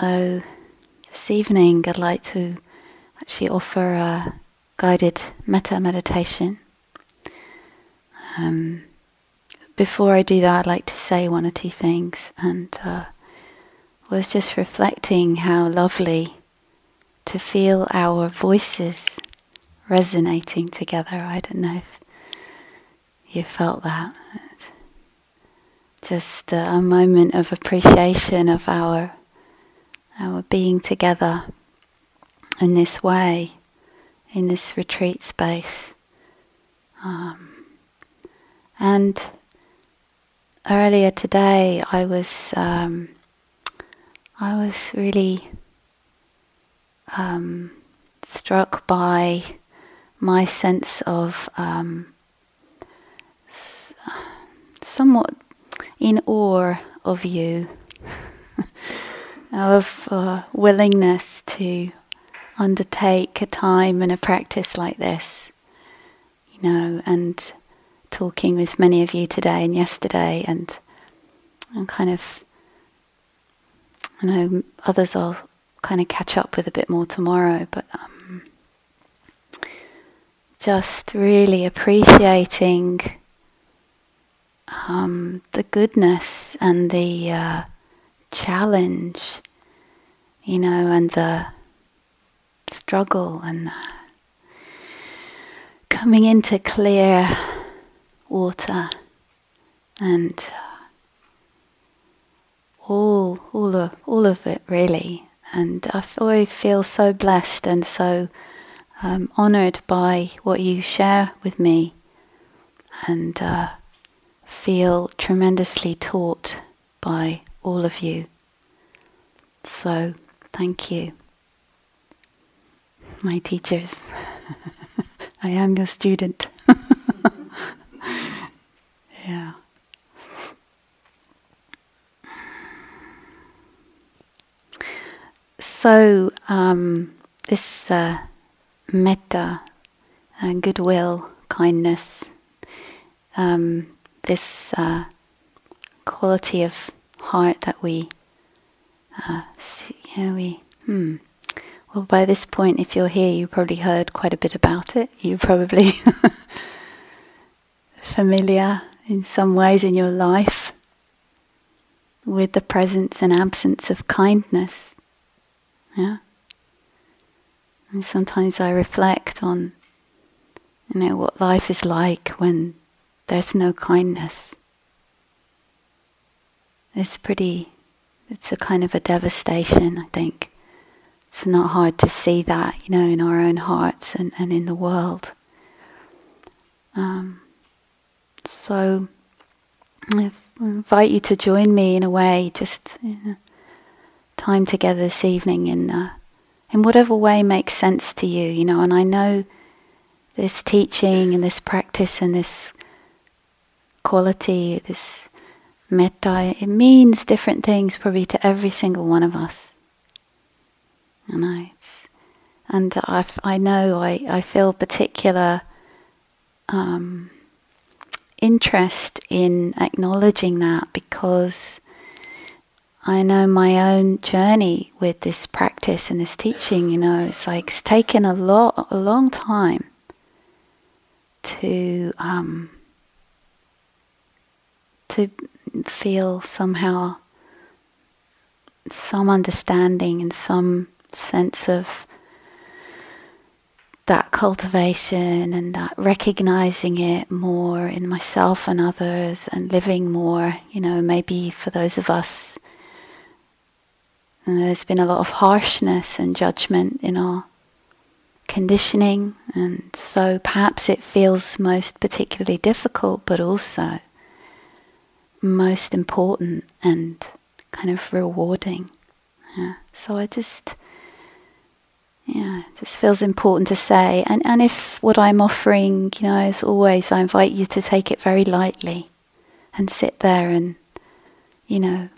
So this evening I'd like to actually offer a guided metta meditation. Um, before I do that, I'd like to say one or two things. And uh, was just reflecting how lovely to feel our voices resonating together. I don't know if you felt that. Just uh, a moment of appreciation of our our being together in this way, in this retreat space. Um, and earlier today, I was um, I was really um, struck by my sense of um, somewhat in awe of you of uh, willingness to undertake a time and a practice like this, you know, and talking with many of you today and yesterday, and and kind of, I know others I'll kind of catch up with a bit more tomorrow, but um, just really appreciating um, the goodness and the uh, challenge, you know, and the struggle and coming into clear water and all all of all of it really and I I feel so blessed and so um, honored by what you share with me and uh, feel tremendously taught by all of you. So, thank you, my teachers. I am your student. yeah. So, um, this uh, metta, uh, goodwill, kindness, um, this uh, quality of heart that we uh, know, we hmm. Well, by this point, if you're here, you probably heard quite a bit about it. You're probably familiar in some ways in your life with the presence and absence of kindness. Yeah. And sometimes I reflect on, you know, what life is like when there's no kindness. It's pretty, it's a kind of a devastation, I think. It's not hard to see that, you know, in our own hearts and, and in the world. Um, so I invite you to join me in a way, just you know, time together this evening in uh, in whatever way makes sense to you, you know. And I know this teaching and this practice and this quality, this metta, it means different things probably to every single one of us. And I, and I, I know I, I feel particular um, interest in acknowledging that because I know my own journey with this practice and this teaching. You know, it's like it's taken a lot, a long time to um, to feel somehow some understanding and some sense of that cultivation and that recognizing it more in myself and others and living more, you know, maybe for those of us, there's been a lot of harshness and judgment in our conditioning, and so perhaps it feels most particularly difficult, but also most important and kind of rewarding. Yeah. So I just, yeah, it just feels important to say. And, and if what I'm offering, you know, as always, I invite you to take it very lightly and sit there and, you know,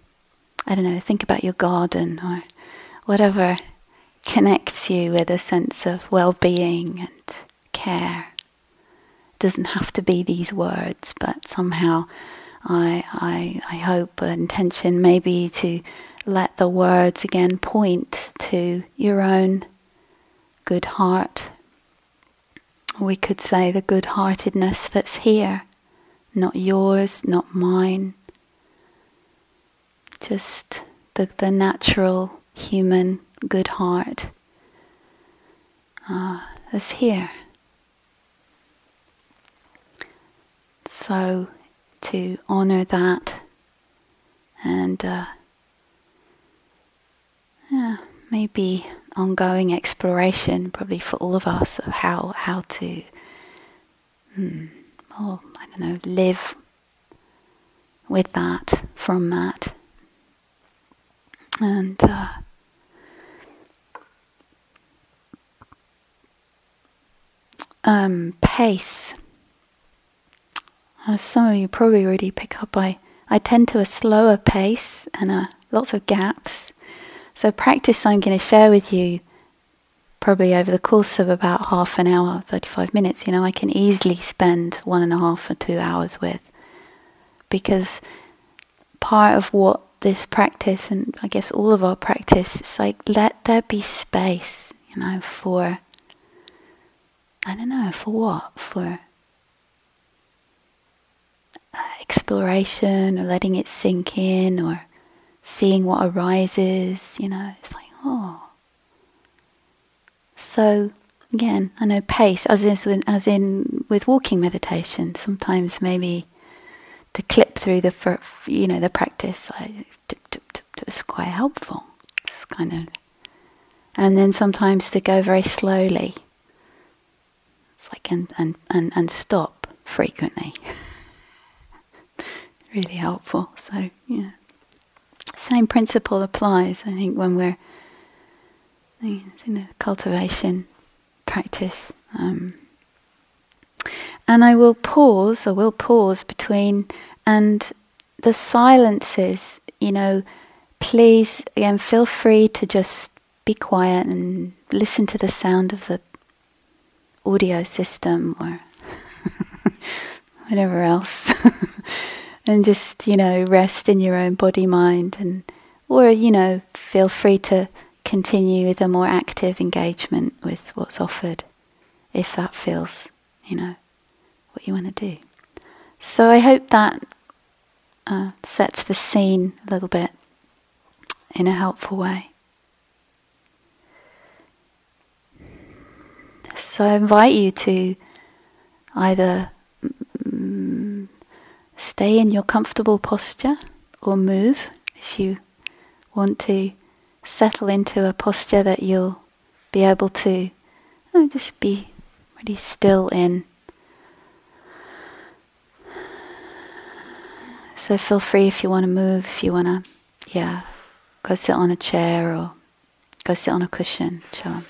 I don't know, think about your garden or whatever connects you with a sense of well-being and care. Doesn't have to be these words, but somehow I, I, I hope intention maybe to let the words again point to your own good heart. We could say the good heartedness that's here, not yours, not mine. Just the, the natural human good heart uh, that's here. So to honor that and uh, yeah, maybe ongoing exploration, probably for all of us, of how how to, hmm, I don't know, live with that, from that, and. Uh, um, pace. As some of you probably already pick up, I, I tend to a slower pace and a, lots of gaps. So, practice I'm going to share with you probably over the course of about half an hour, 35 minutes, you know, I can easily spend one and a half or two hours with. Because part of what this practice, and I guess all of our practice, is like let there be space, you know, for, I don't know, for what? For uh, Uh, exploration or letting it sink in or seeing what arises, you know, it's like, oh. So again, I know pace, as is with, as in with walking meditation. Sometimes maybe to clip through the, you know, the practice, like, is quite helpful. It's kind of, and then sometimes to go very slowly. It's like and and and, and stop frequently. really helpful. So yeah. Same principle applies, I think, when we're in a cultivation practice. Um, and I will pause, I will pause between, and the silences, you know, please, again, feel free to just be quiet and listen to the sound of the audio system or whatever else. and just you know rest in your own body mind and or you know feel free to continue with a more active engagement with what's offered if that feels you know what you want to do. So i hope that uh, sets the scene a little bit in a helpful way. So i invite you to either stay in your comfortable posture or move if you want to settle into a posture that you'll be able to you know, just be really still in. So feel free if you want to move, if you want to, yeah, go sit on a chair or go sit on a cushion. Sure.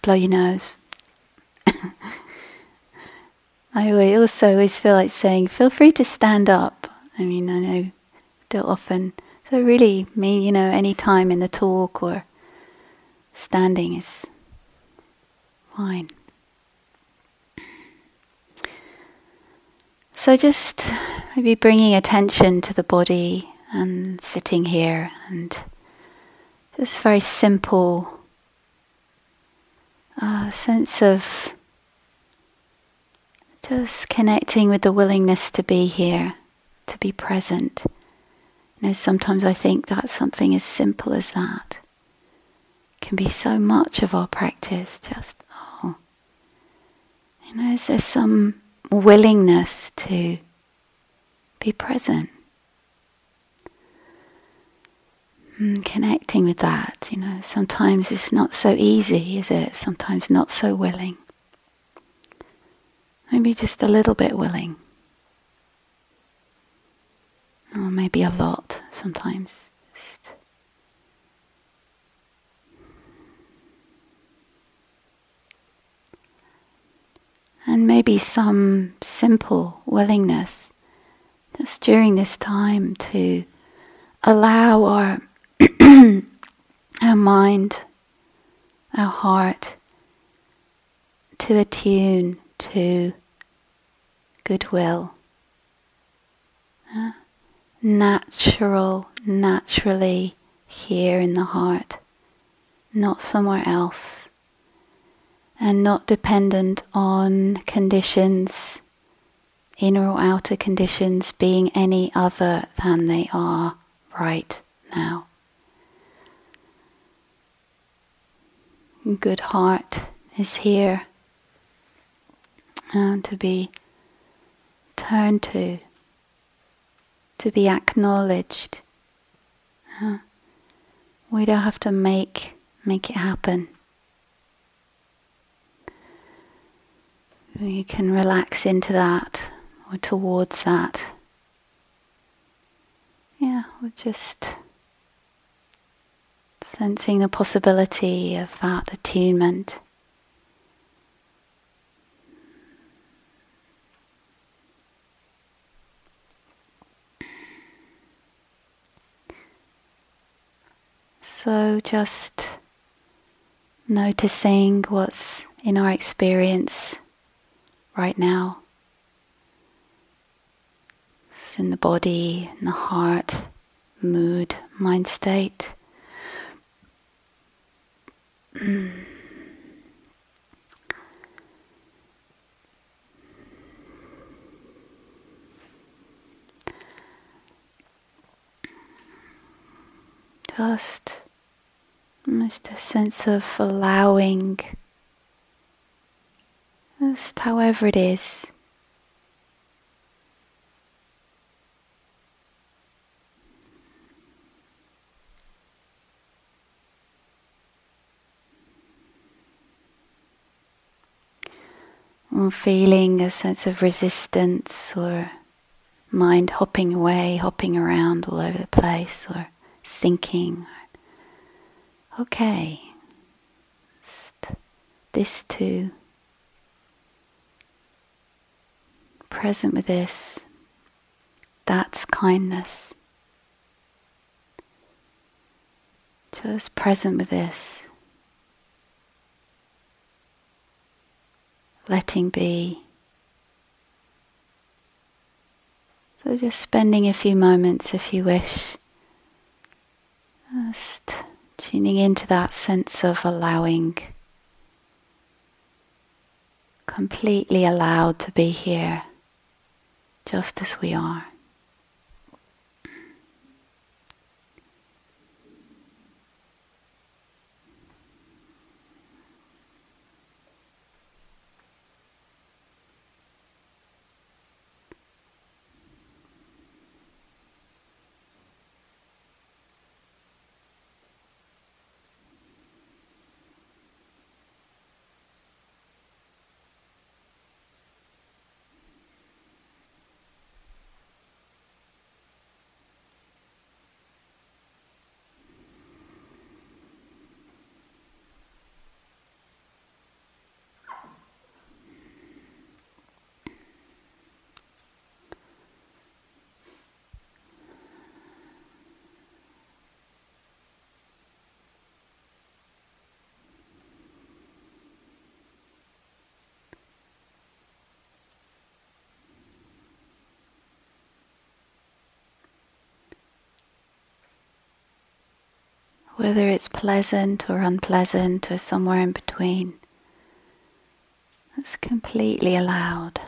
Blow your nose. I also always feel like saying, feel free to stand up. I mean, I know don't often, so really mean, you know, any time in the talk or standing is fine. So just maybe bringing attention to the body and sitting here and just very simple uh, sense of just connecting with the willingness to be here, to be present. You know, sometimes I think that something as simple as that can be so much of our practice. Just, oh, you know, is there some willingness to be present? Mm, connecting with that, you know, sometimes it's not so easy, is it? Sometimes not so willing. Maybe just a little bit willing. Or maybe a lot sometimes. And maybe some simple willingness just during this time to allow our our mind, our heart to attune to goodwill, uh, natural, naturally here in the heart, not somewhere else, and not dependent on conditions, inner or outer conditions, being any other than they are right now. Good heart is here and to be turned to, to be acknowledged. Uh, we don't have to make make it happen. You can relax into that or towards that. Yeah, we're just sensing the possibility of that attunement. So just noticing what's in our experience right now. in the body, in the heart, mood, mind state. Just just a sense of allowing, just however it is. Or feeling a sense of resistance or mind hopping away, hopping around all over the place, or sinking okay, this too, present with this, that's kindness. Just present with this, letting be. So just spending a few moments if you wish. Just Tuning into that sense of allowing, completely allowed to be here just as we are. Whether it's pleasant or unpleasant or somewhere in between. That's completely allowed.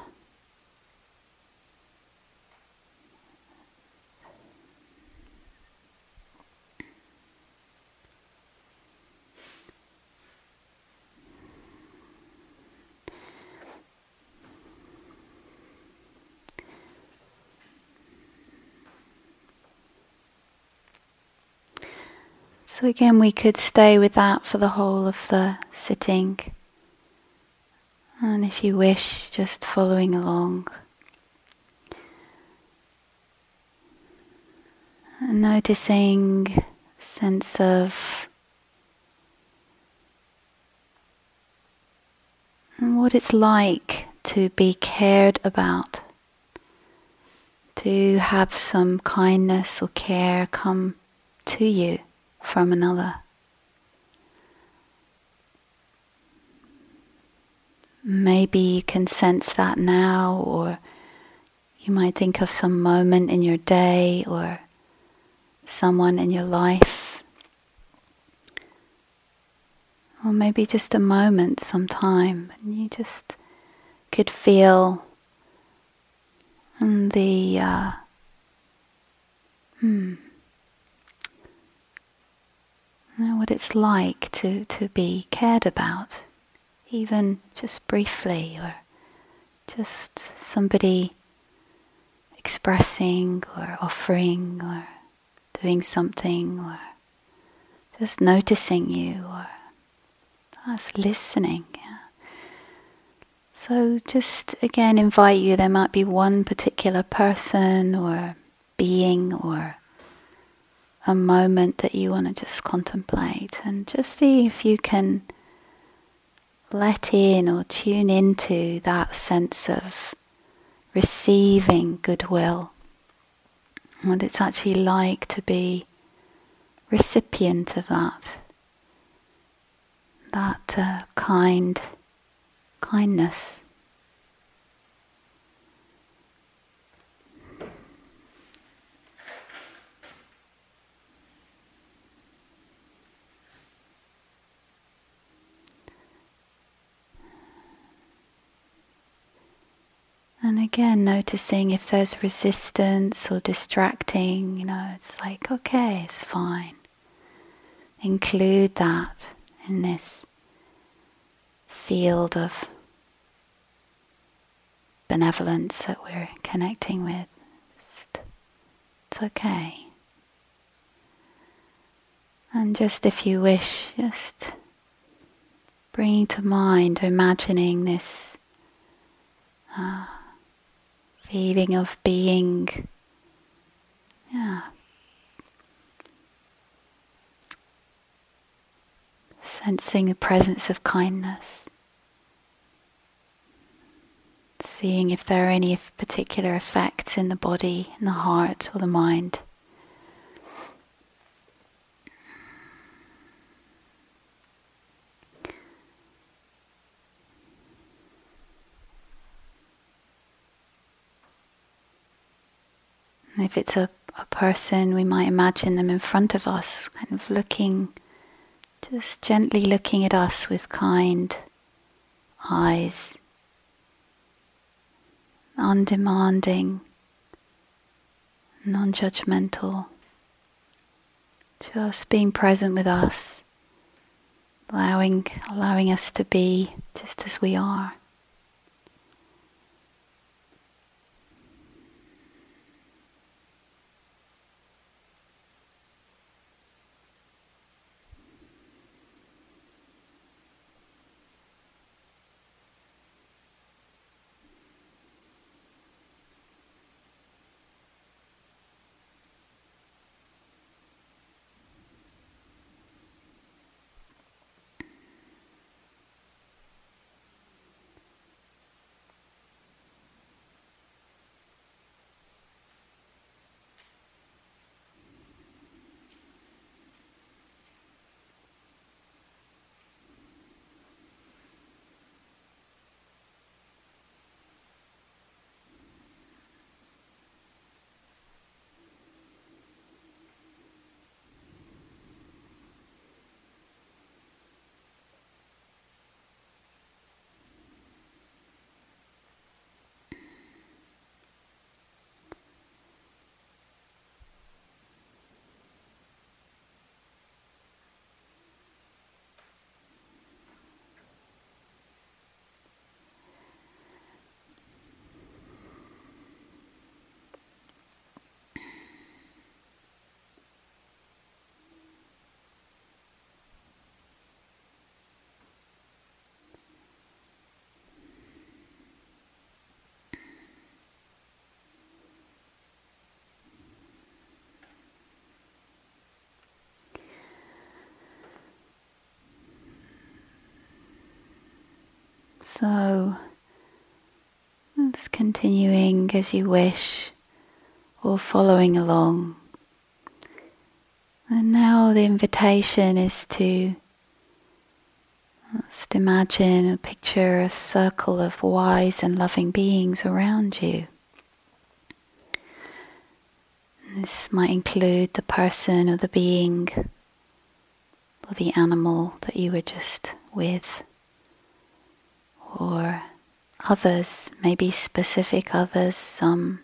So again, we could stay with that for the whole of the sitting. And if you wish, just following along. And noticing sense of what it's like to be cared about, to have some kindness or care come to you from another. Maybe you can sense that now, or you might think of some moment in your day or someone in your life. Or maybe just a moment, some time, and you just could feel the uh, hmm, what it's like to, to be cared about, even just briefly, or just somebody expressing or offering or doing something or just noticing you or just listening. So just again invite you, there might be one particular person or being or a moment that you want to just contemplate and just see if you can let in or tune into that sense of receiving goodwill, what it's actually like to be recipient of that, that uh, kind kindness. And again, noticing if there's resistance or distracting, you know, it's like, okay, it's fine. Include that in this field of benevolence that we're connecting with. It's okay. And just if you wish, just bringing to mind imagining this. Uh, feeling of being, yeah, sensing the presence of kindness, seeing if there are any particular effects in the body, in the heart, or the mind. If it's a, a person, we might imagine them in front of us, kind of looking, just gently looking at us with kind eyes, undemanding, non judgmental, just being present with us, allowing, allowing us to be just as we are. So, it's continuing as you wish or following along. And now the invitation is to just imagine a picture, a circle of wise and loving beings around you. This might include the person or the being or the animal that you were just with, or others, maybe specific others, some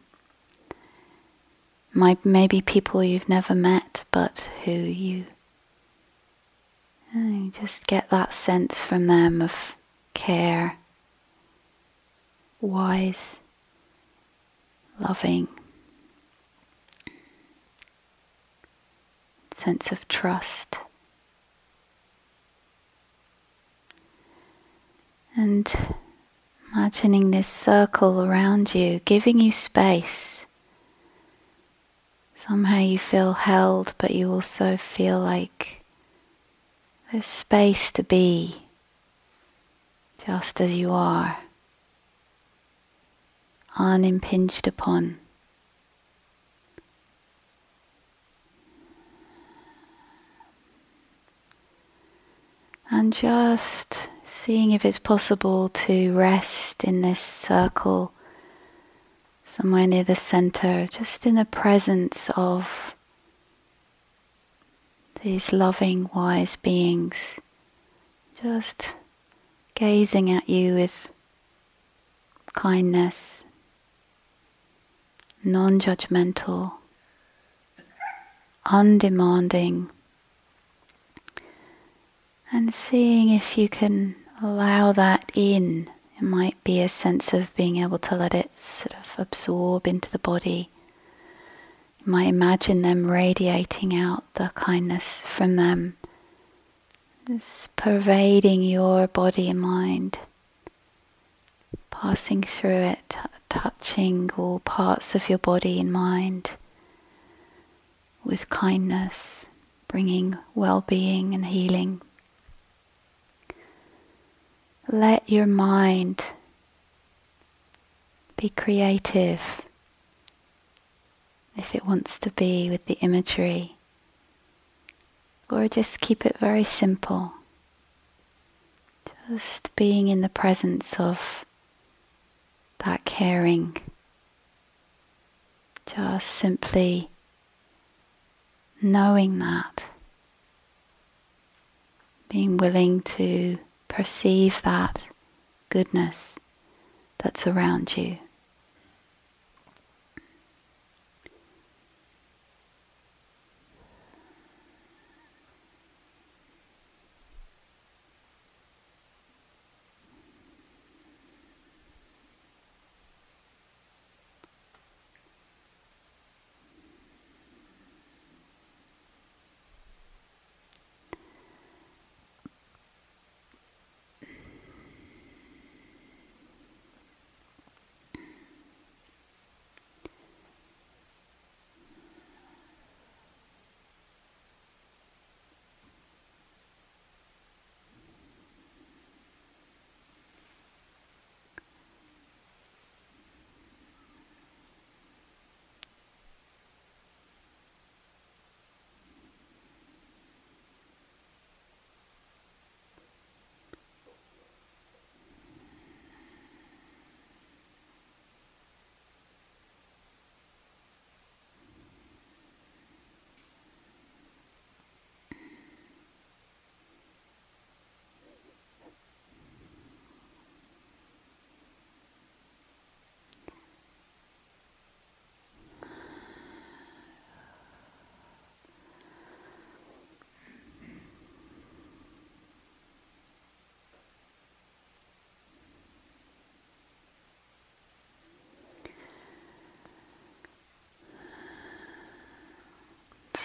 maybe people you've never met but who you, you just get that sense from them of care, wise, loving. sense of trust. And imagining this circle around you, giving you space. Somehow you feel held, but you also feel like there's space to be just as you are, unimpinged upon. And just seeing if it's possible to rest in this circle somewhere near the center, just in the presence of these loving, wise beings, just gazing at you with kindness, non judgmental, undemanding and seeing if you can allow that in. It might be a sense of being able to let it sort of absorb into the body. You might imagine them radiating out the kindness from them. It's pervading your body and mind, passing through it, t- touching all parts of your body and mind with kindness, bringing well being and healing. Let your mind be creative if it wants to be with the imagery, or just keep it very simple. Just being in the presence of that caring, just simply knowing that, being willing to perceive that goodness that's around you.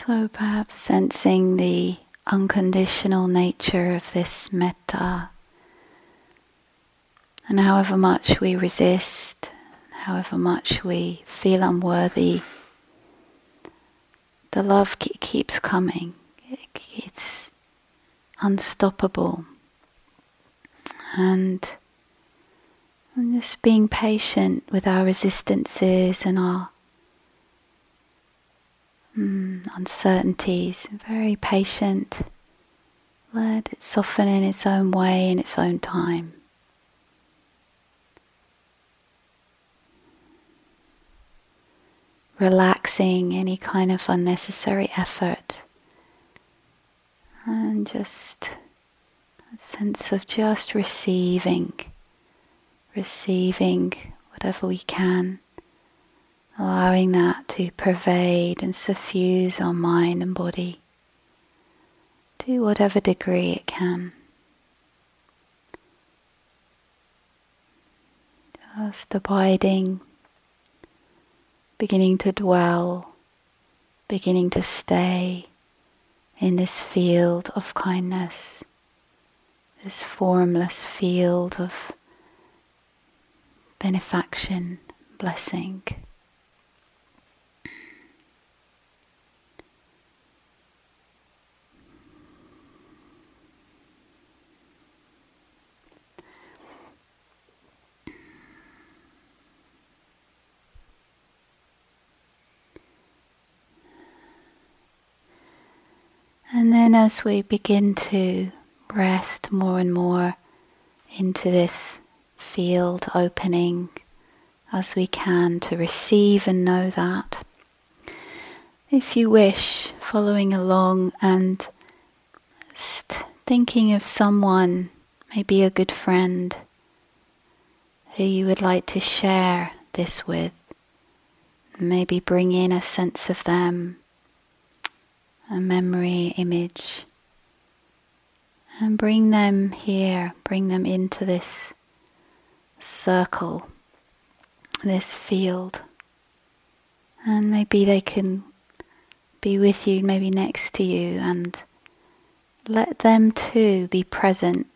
So perhaps sensing the unconditional nature of this metta. And however much we resist, however much we feel unworthy, the love keeps coming. It's unstoppable. And just being patient with our resistances and our mm, uncertainties, very patient. Let it soften in its own way, in its own time. relaxing any kind of unnecessary effort. And just a sense of just receiving, receiving whatever we can, allowing that to pervade and suffuse our mind and body to whatever degree it can. Just abiding, beginning to dwell, beginning to stay in this field of kindness, this formless field of benefaction, blessing. And then as we begin to rest more and more into this field opening as we can to receive and know that. If you wish, following along and thinking of someone, maybe a good friend, who you would like to share this with, maybe bring in a sense of them a memory image and bring them here, bring them into this circle, this field. And maybe they can be with you, maybe next to you, and let them too be present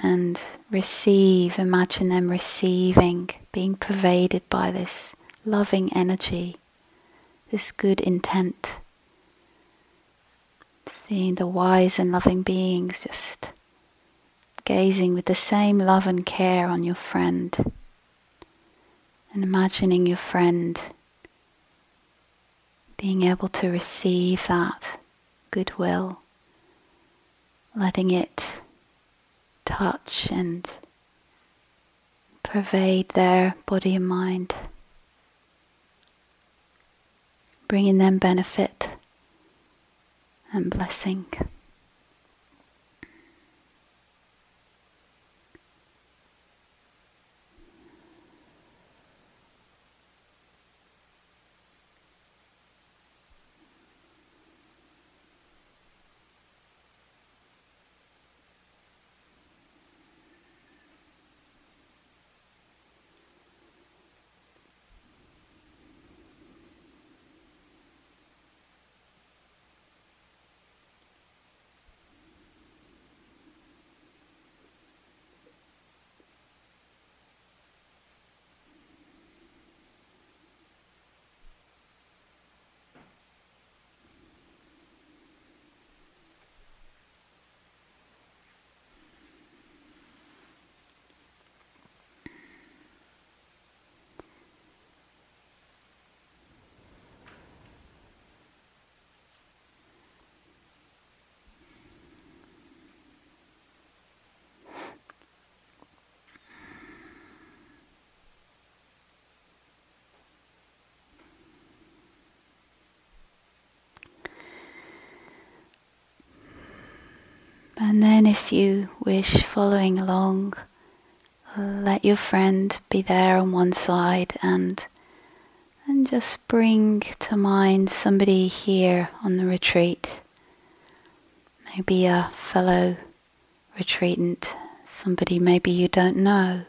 and receive, imagine them receiving, being pervaded by this loving energy, this good intent seeing the wise and loving beings just gazing with the same love and care on your friend and imagining your friend being able to receive that goodwill, letting it touch and pervade their body and mind, bringing them benefit and blessing. And then, if you wish, following along, let your friend be there on one side and and just bring to mind somebody here on the retreat. Maybe a fellow retreatant, somebody maybe you don't know.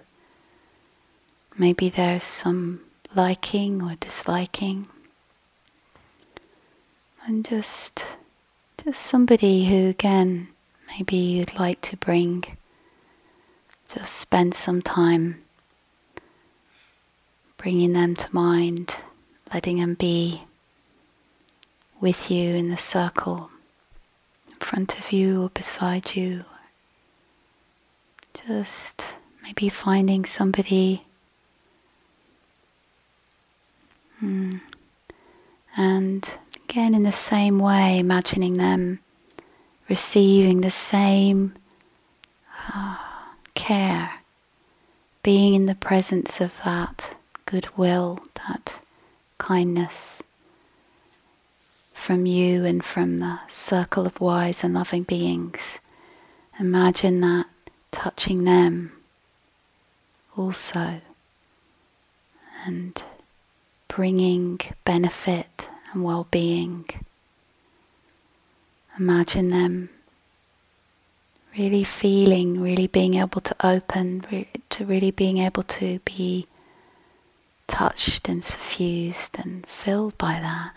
Maybe there's some liking or disliking. And just just somebody who again maybe you'd like to bring, just spend some time bringing them to mind, letting them be with you in the circle, in front of you or beside you. Just maybe finding somebody hmm. and again in the same way imagining them receiving the same uh, care, being in the presence of that goodwill, that kindness from you and from the circle of wise and loving beings. Imagine that touching them also and bringing benefit and well being. Imagine them really feeling, really being able to open, to really being able to be touched and suffused and filled by that.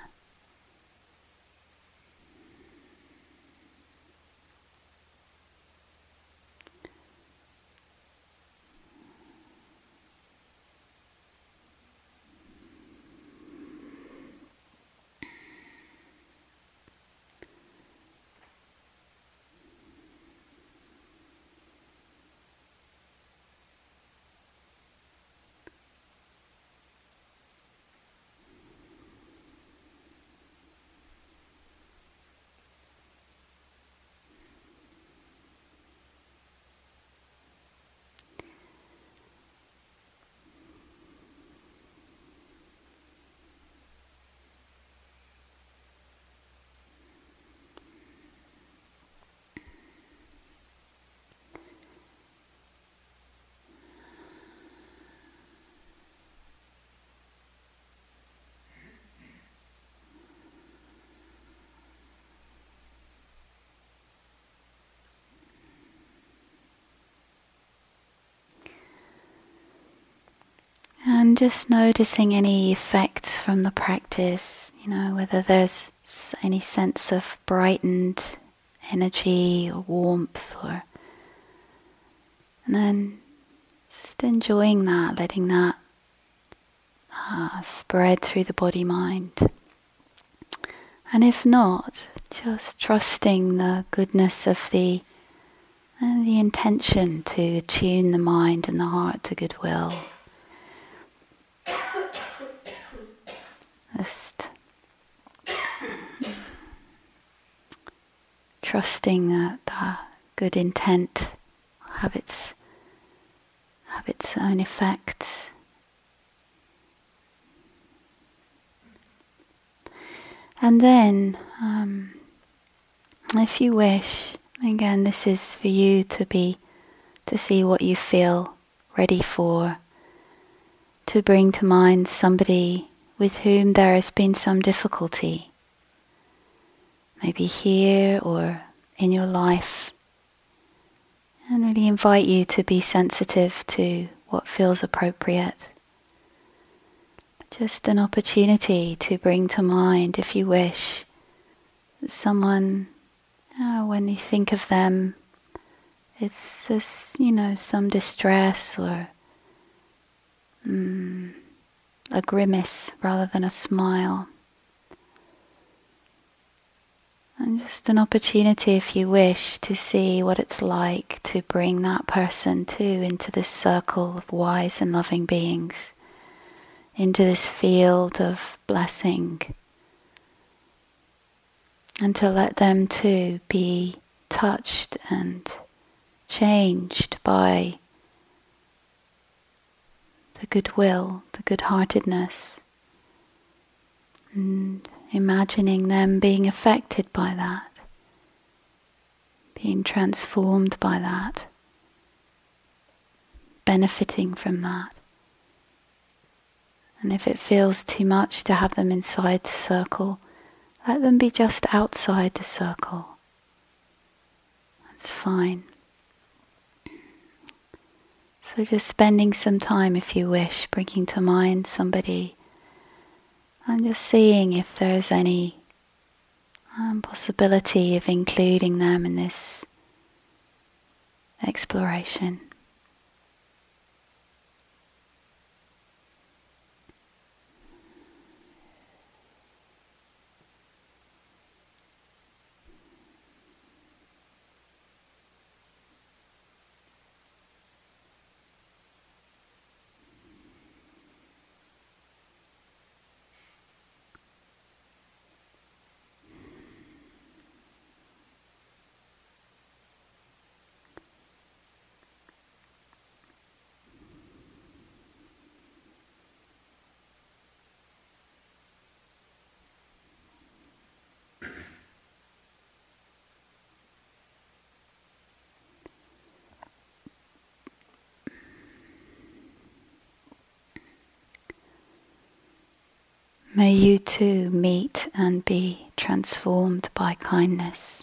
Just noticing any effects from the practice, you know, whether there's any sense of brightened energy or warmth or and then just enjoying that, letting that uh, spread through the body mind. And if not, just trusting the goodness of the and the intention to attune the mind and the heart to goodwill. Just trusting that the good intent have its have its own effects. And then, um, if you wish, again, this is for you to be to see what you feel ready for to bring to mind somebody with whom there has been some difficulty, maybe here or in your life, and really invite you to be sensitive to what feels appropriate. Just an opportunity to bring to mind, if you wish, someone, uh, when you think of them, it's this, you know, some distress or mm, a grimace rather than a smile. And just an opportunity, if you wish, to see what it's like to bring that person too into this circle of wise and loving beings, into this field of blessing, and to let them too be touched and changed by the goodwill, the good heartedness, and imagining them being affected by that, being transformed by that, benefiting from that. And if it feels too much to have them inside the circle, let them be just outside the circle. That's fine. So just spending some time, if you wish, bringing to mind somebody and just seeing if there's any um, possibility of including them in this exploration. May you too meet and be transformed by kindness.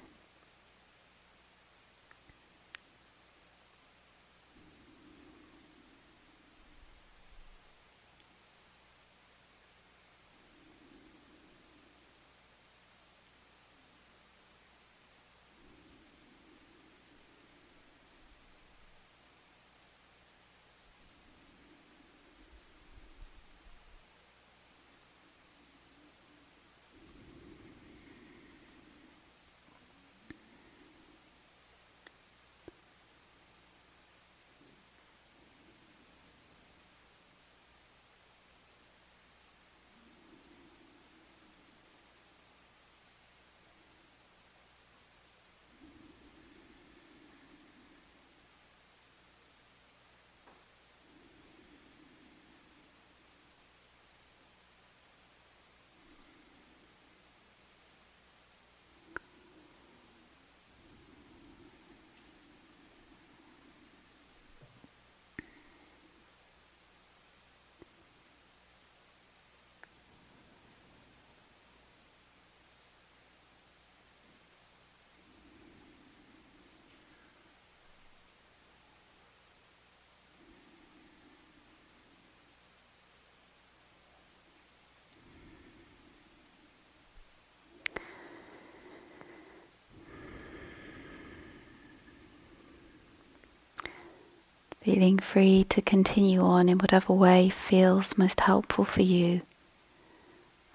Feeling free to continue on in whatever way feels most helpful for you,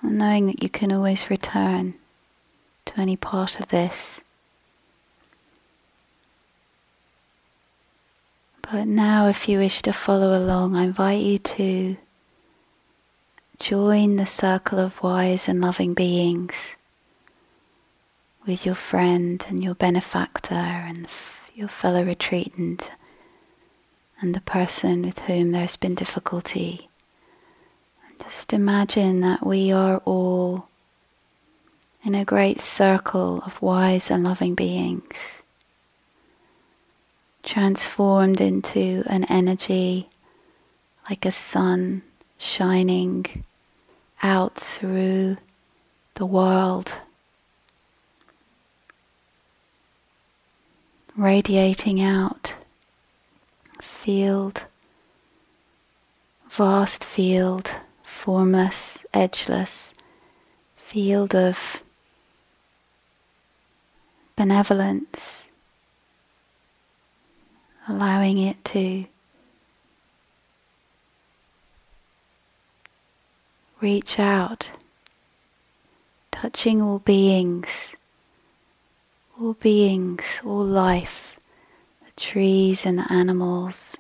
and knowing that you can always return to any part of this. But now, if you wish to follow along, I invite you to join the circle of wise and loving beings with your friend and your benefactor and your fellow retreatant and the person with whom there's been difficulty. just imagine that we are all in a great circle of wise and loving beings, transformed into an energy like a sun shining out through the world, radiating out field, vast field, formless, edgeless, field of benevolence, allowing it to reach out, touching all beings, all beings, all life trees and the animals,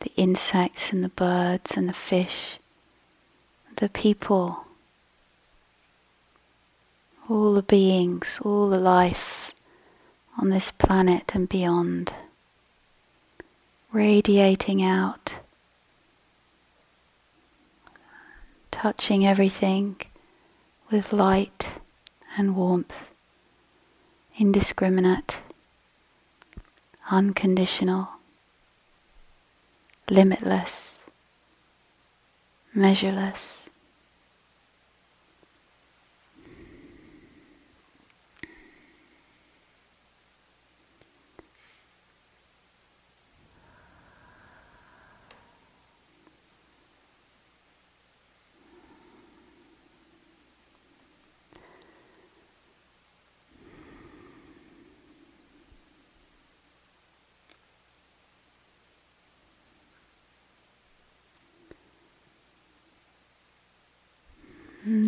the insects and the birds and the fish, the people, all the beings, all the life on this planet and beyond, radiating out, touching everything with light and warmth, indiscriminate unconditional, limitless, measureless.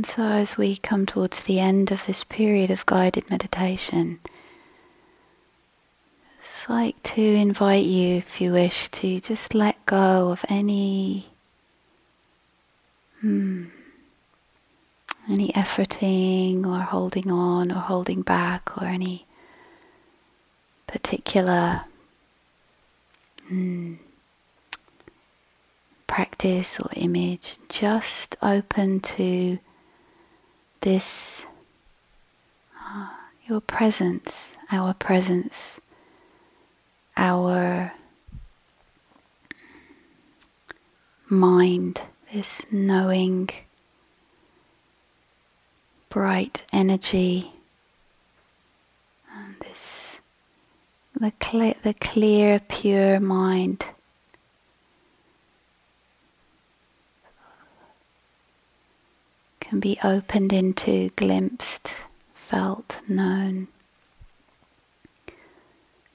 So, as we come towards the end of this period of guided meditation, I'd like to invite you, if you wish, to just let go of any hmm, any efforting or holding on or holding back or any particular hmm, practice or image, just open to this, uh, your presence, our presence, our mind, this knowing bright energy and this the, clear, the clear, pure mind. Can be opened into, glimpsed, felt, known,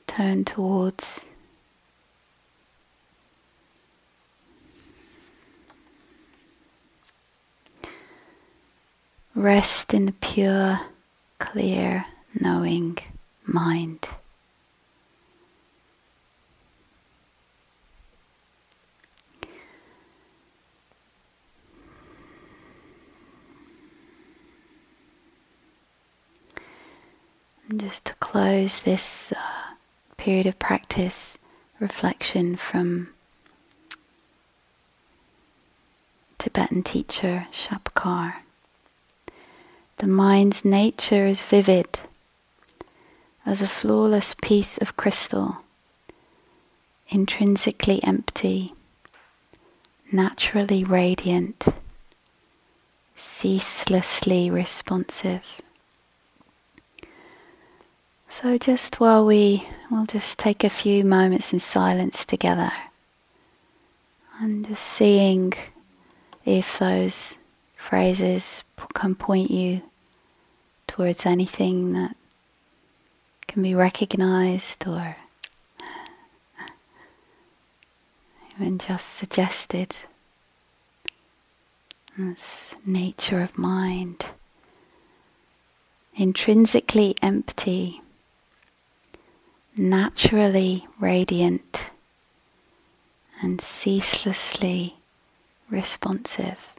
turned towards. Rest in the pure, clear, knowing mind. Just to close this uh, period of practice, reflection from Tibetan teacher Shabkar. The mind's nature is vivid as a flawless piece of crystal, intrinsically empty, naturally radiant, ceaselessly responsive. So, just while we we'll just take a few moments in silence together and just seeing if those phrases can point you towards anything that can be recognized or even just suggested. As nature of mind, intrinsically empty, naturally radiant, and ceaselessly responsive.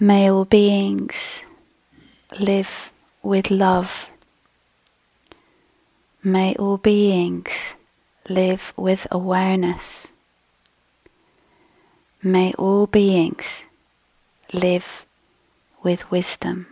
May all beings live with love. May all beings live with awareness. May all beings live with wisdom.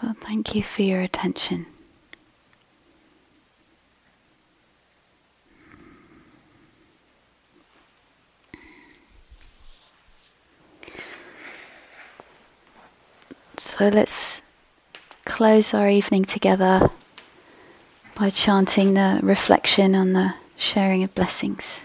Well, thank you for your attention. So let's close our evening together by chanting the reflection on the sharing of blessings.